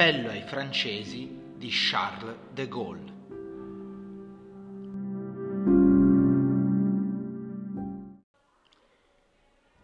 L'appello ai francesi di Charles de Gaulle.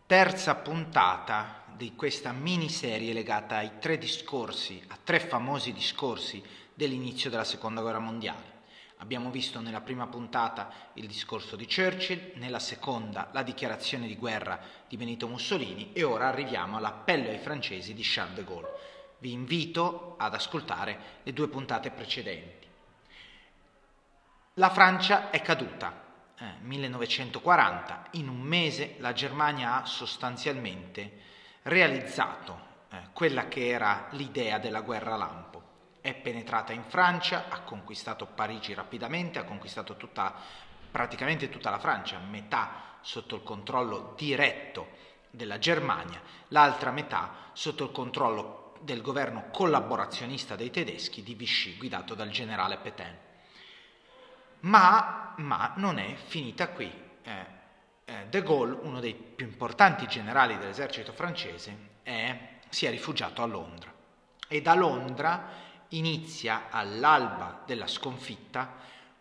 Terza puntata di questa miniserie legata ai tre discorsi, a tre famosi discorsi dell'inizio della Seconda Guerra Mondiale. Abbiamo visto nella prima puntata il discorso di Churchill, nella seconda la dichiarazione di guerra di Benito Mussolini e ora arriviamo all'appello ai francesi di Charles de Gaulle. Vi invito ad ascoltare le due puntate precedenti. La Francia è caduta. Eh, 1940, in un mese la Germania ha sostanzialmente realizzato eh, quella che era l'idea della guerra lampo è penetrata in Francia, ha conquistato Parigi rapidamente, ha conquistato tutta, praticamente tutta la Francia, metà sotto il controllo diretto della Germania, l'altra metà sotto il controllo del governo collaborazionista dei tedeschi di Vichy, guidato dal generale Pétain. Ma, ma non è finita qui. Eh, eh, De Gaulle, uno dei più importanti generali dell'esercito francese, è, si è rifugiato a Londra. E da Londra inizia all'alba della sconfitta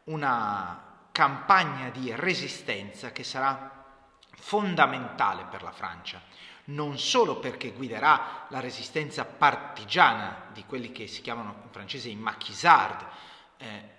una campagna di resistenza che sarà fondamentale per la Francia, non solo perché guiderà la resistenza partigiana di quelli che si chiamano in francese i maquisards eh,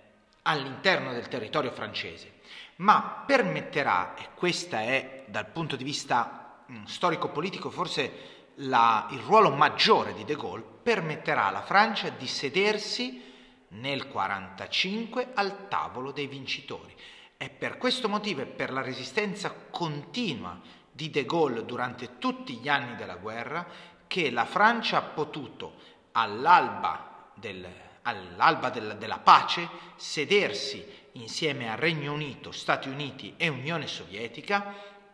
all'interno del territorio francese, ma permetterà, e questo è dal punto di vista mh, storico-politico forse la, il ruolo maggiore di De Gaulle permetterà alla Francia di sedersi nel 1945 al tavolo dei vincitori. È per questo motivo e per la resistenza continua di De Gaulle durante tutti gli anni della guerra che la Francia ha potuto all'alba, del, all'alba del, della pace sedersi insieme a Regno Unito, Stati Uniti e Unione Sovietica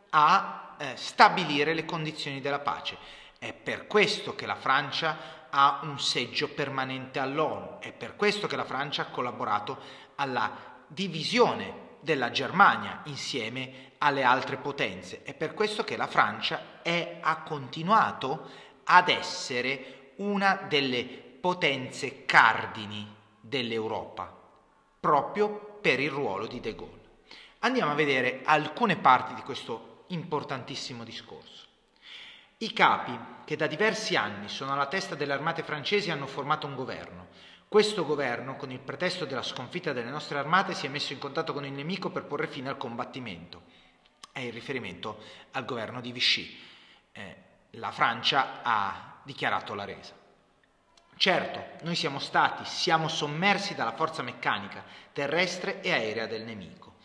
a eh, stabilire le condizioni della pace. È per questo che la Francia ha un seggio permanente all'ONU, è per questo che la Francia ha collaborato alla divisione della Germania insieme alle altre potenze, è per questo che la Francia è, ha continuato ad essere una delle potenze cardini dell'Europa, proprio per il ruolo di De Gaulle. Andiamo a vedere alcune parti di questo importantissimo discorso. I capi, che da diversi anni sono alla testa delle armate francesi, hanno formato un governo. Questo governo, con il pretesto della sconfitta delle nostre armate, si è messo in contatto con il nemico per porre fine al combattimento. È il riferimento al governo di Vichy. Eh, la Francia ha dichiarato la resa. Certo, noi siamo stati, siamo sommersi dalla forza meccanica, terrestre e aerea del nemico.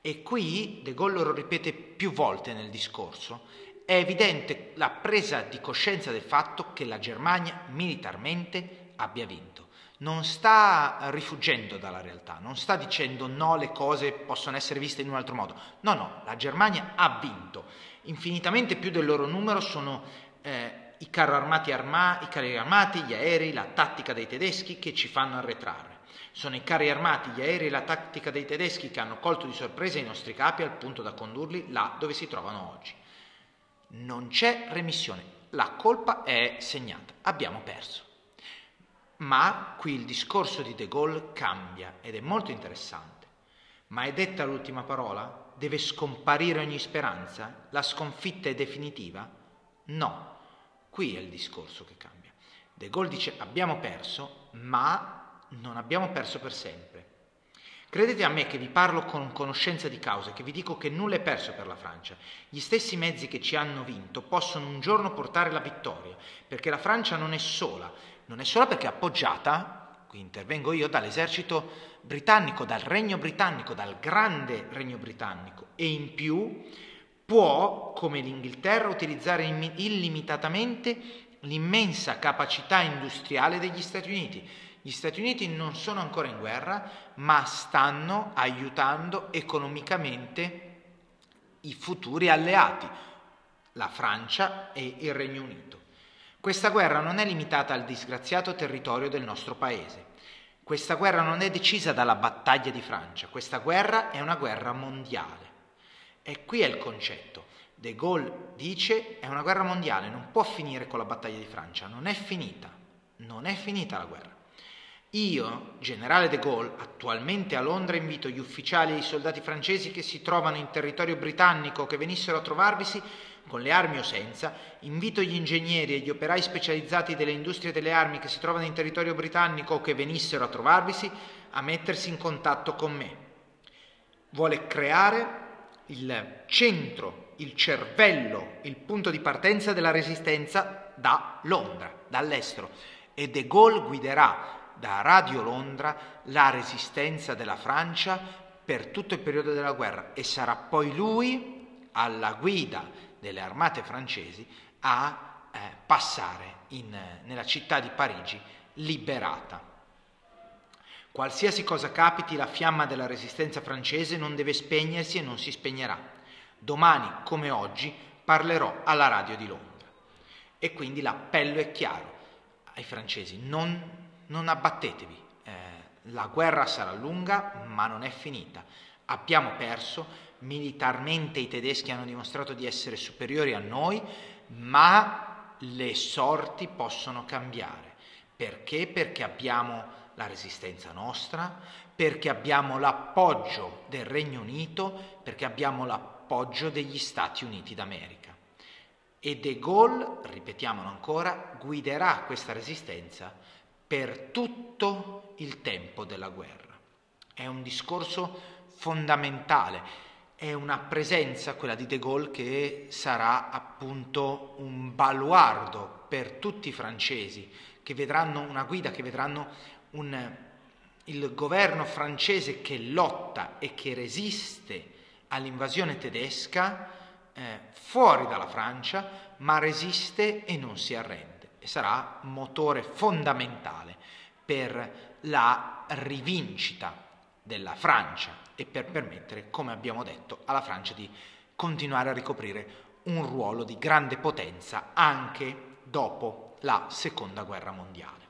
E qui De Gaulle lo ripete più volte nel discorso, è evidente la presa di coscienza del fatto che la Germania militarmente abbia vinto. Non sta rifuggendo dalla realtà, non sta dicendo no, le cose possono essere viste in un altro modo. No, no, la Germania ha vinto. Infinitamente più del loro numero sono eh, i carri armati, arma, i carri armati, gli aerei, la tattica dei tedeschi che ci fanno arretrare. Sono i carri armati, gli aerei e la tattica dei tedeschi che hanno colto di sorpresa i nostri capi al punto da condurli là dove si trovano oggi non c'è remissione, la colpa è segnata, abbiamo perso. Ma qui il discorso di De Gaulle cambia ed è molto interessante. Ma è detta l'ultima parola? Deve scomparire ogni speranza? La sconfitta è definitiva? No, qui è il discorso che cambia. De Gaulle dice abbiamo perso, ma non abbiamo perso per sempre. Credete a me che vi parlo con conoscenza di causa, che vi dico che nulla è perso per la Francia. Gli stessi mezzi che ci hanno vinto possono un giorno portare la vittoria, perché la Francia non è sola, non è sola perché è appoggiata, qui intervengo io, dall'esercito britannico, dal regno britannico, dal grande regno britannico e in più può, come l'Inghilterra, utilizzare illimitatamente l'immensa capacità industriale degli Stati Uniti gli Stati Uniti non sono ancora in guerra, ma stanno aiutando economicamente i futuri alleati, la Francia e il Regno Unito. Questa guerra non è limitata al disgraziato territorio del nostro paese. Questa guerra non è decisa dalla battaglia di Francia, questa guerra è una guerra mondiale. E qui è il concetto. De Gaulle dice è una guerra mondiale, non può finire con la battaglia di Francia, non è finita non è finita la guerra. Io, generale de Gaulle, attualmente a Londra invito gli ufficiali e i soldati francesi che si trovano in territorio britannico che venissero a trovarvisi con le armi o senza, invito gli ingegneri e gli operai specializzati delle industrie delle armi che si trovano in territorio britannico o che venissero a trovarvisi a mettersi in contatto con me. Vuole creare il centro, il cervello, il punto di partenza della resistenza da Londra, dall'estero. E De Gaulle guiderà da Radio Londra la resistenza della Francia per tutto il periodo della guerra e sarà poi lui alla guida delle armate francesi a eh, passare in, nella città di Parigi liberata. Qualsiasi cosa capiti, la fiamma della resistenza francese non deve spegnersi e non si spegnerà. Domani, come oggi, parlerò alla radio di Londra. E quindi l'appello è chiaro ai francesi, non non abbattetevi, eh, la guerra sarà lunga ma non è finita. Abbiamo perso, militarmente i tedeschi hanno dimostrato di essere superiori a noi, ma le sorti possono cambiare. Perché? Perché abbiamo la resistenza nostra, perché abbiamo l'appoggio del Regno Unito, perché abbiamo l'appoggio degli Stati Uniti d'America. E De Gaulle, ripetiamolo ancora, guiderà questa resistenza per tutto il tempo della guerra. È un discorso fondamentale, è una presenza, quella di De Gaulle, che sarà appunto un baluardo per tutti i francesi, che vedranno una guida, che vedranno un, il governo francese che lotta e che resiste all'invasione tedesca eh, fuori dalla Francia, ma resiste e non si arrende e sarà motore fondamentale per la rivincita della Francia e per permettere, come abbiamo detto, alla Francia di continuare a ricoprire un ruolo di grande potenza anche dopo la Seconda Guerra Mondiale.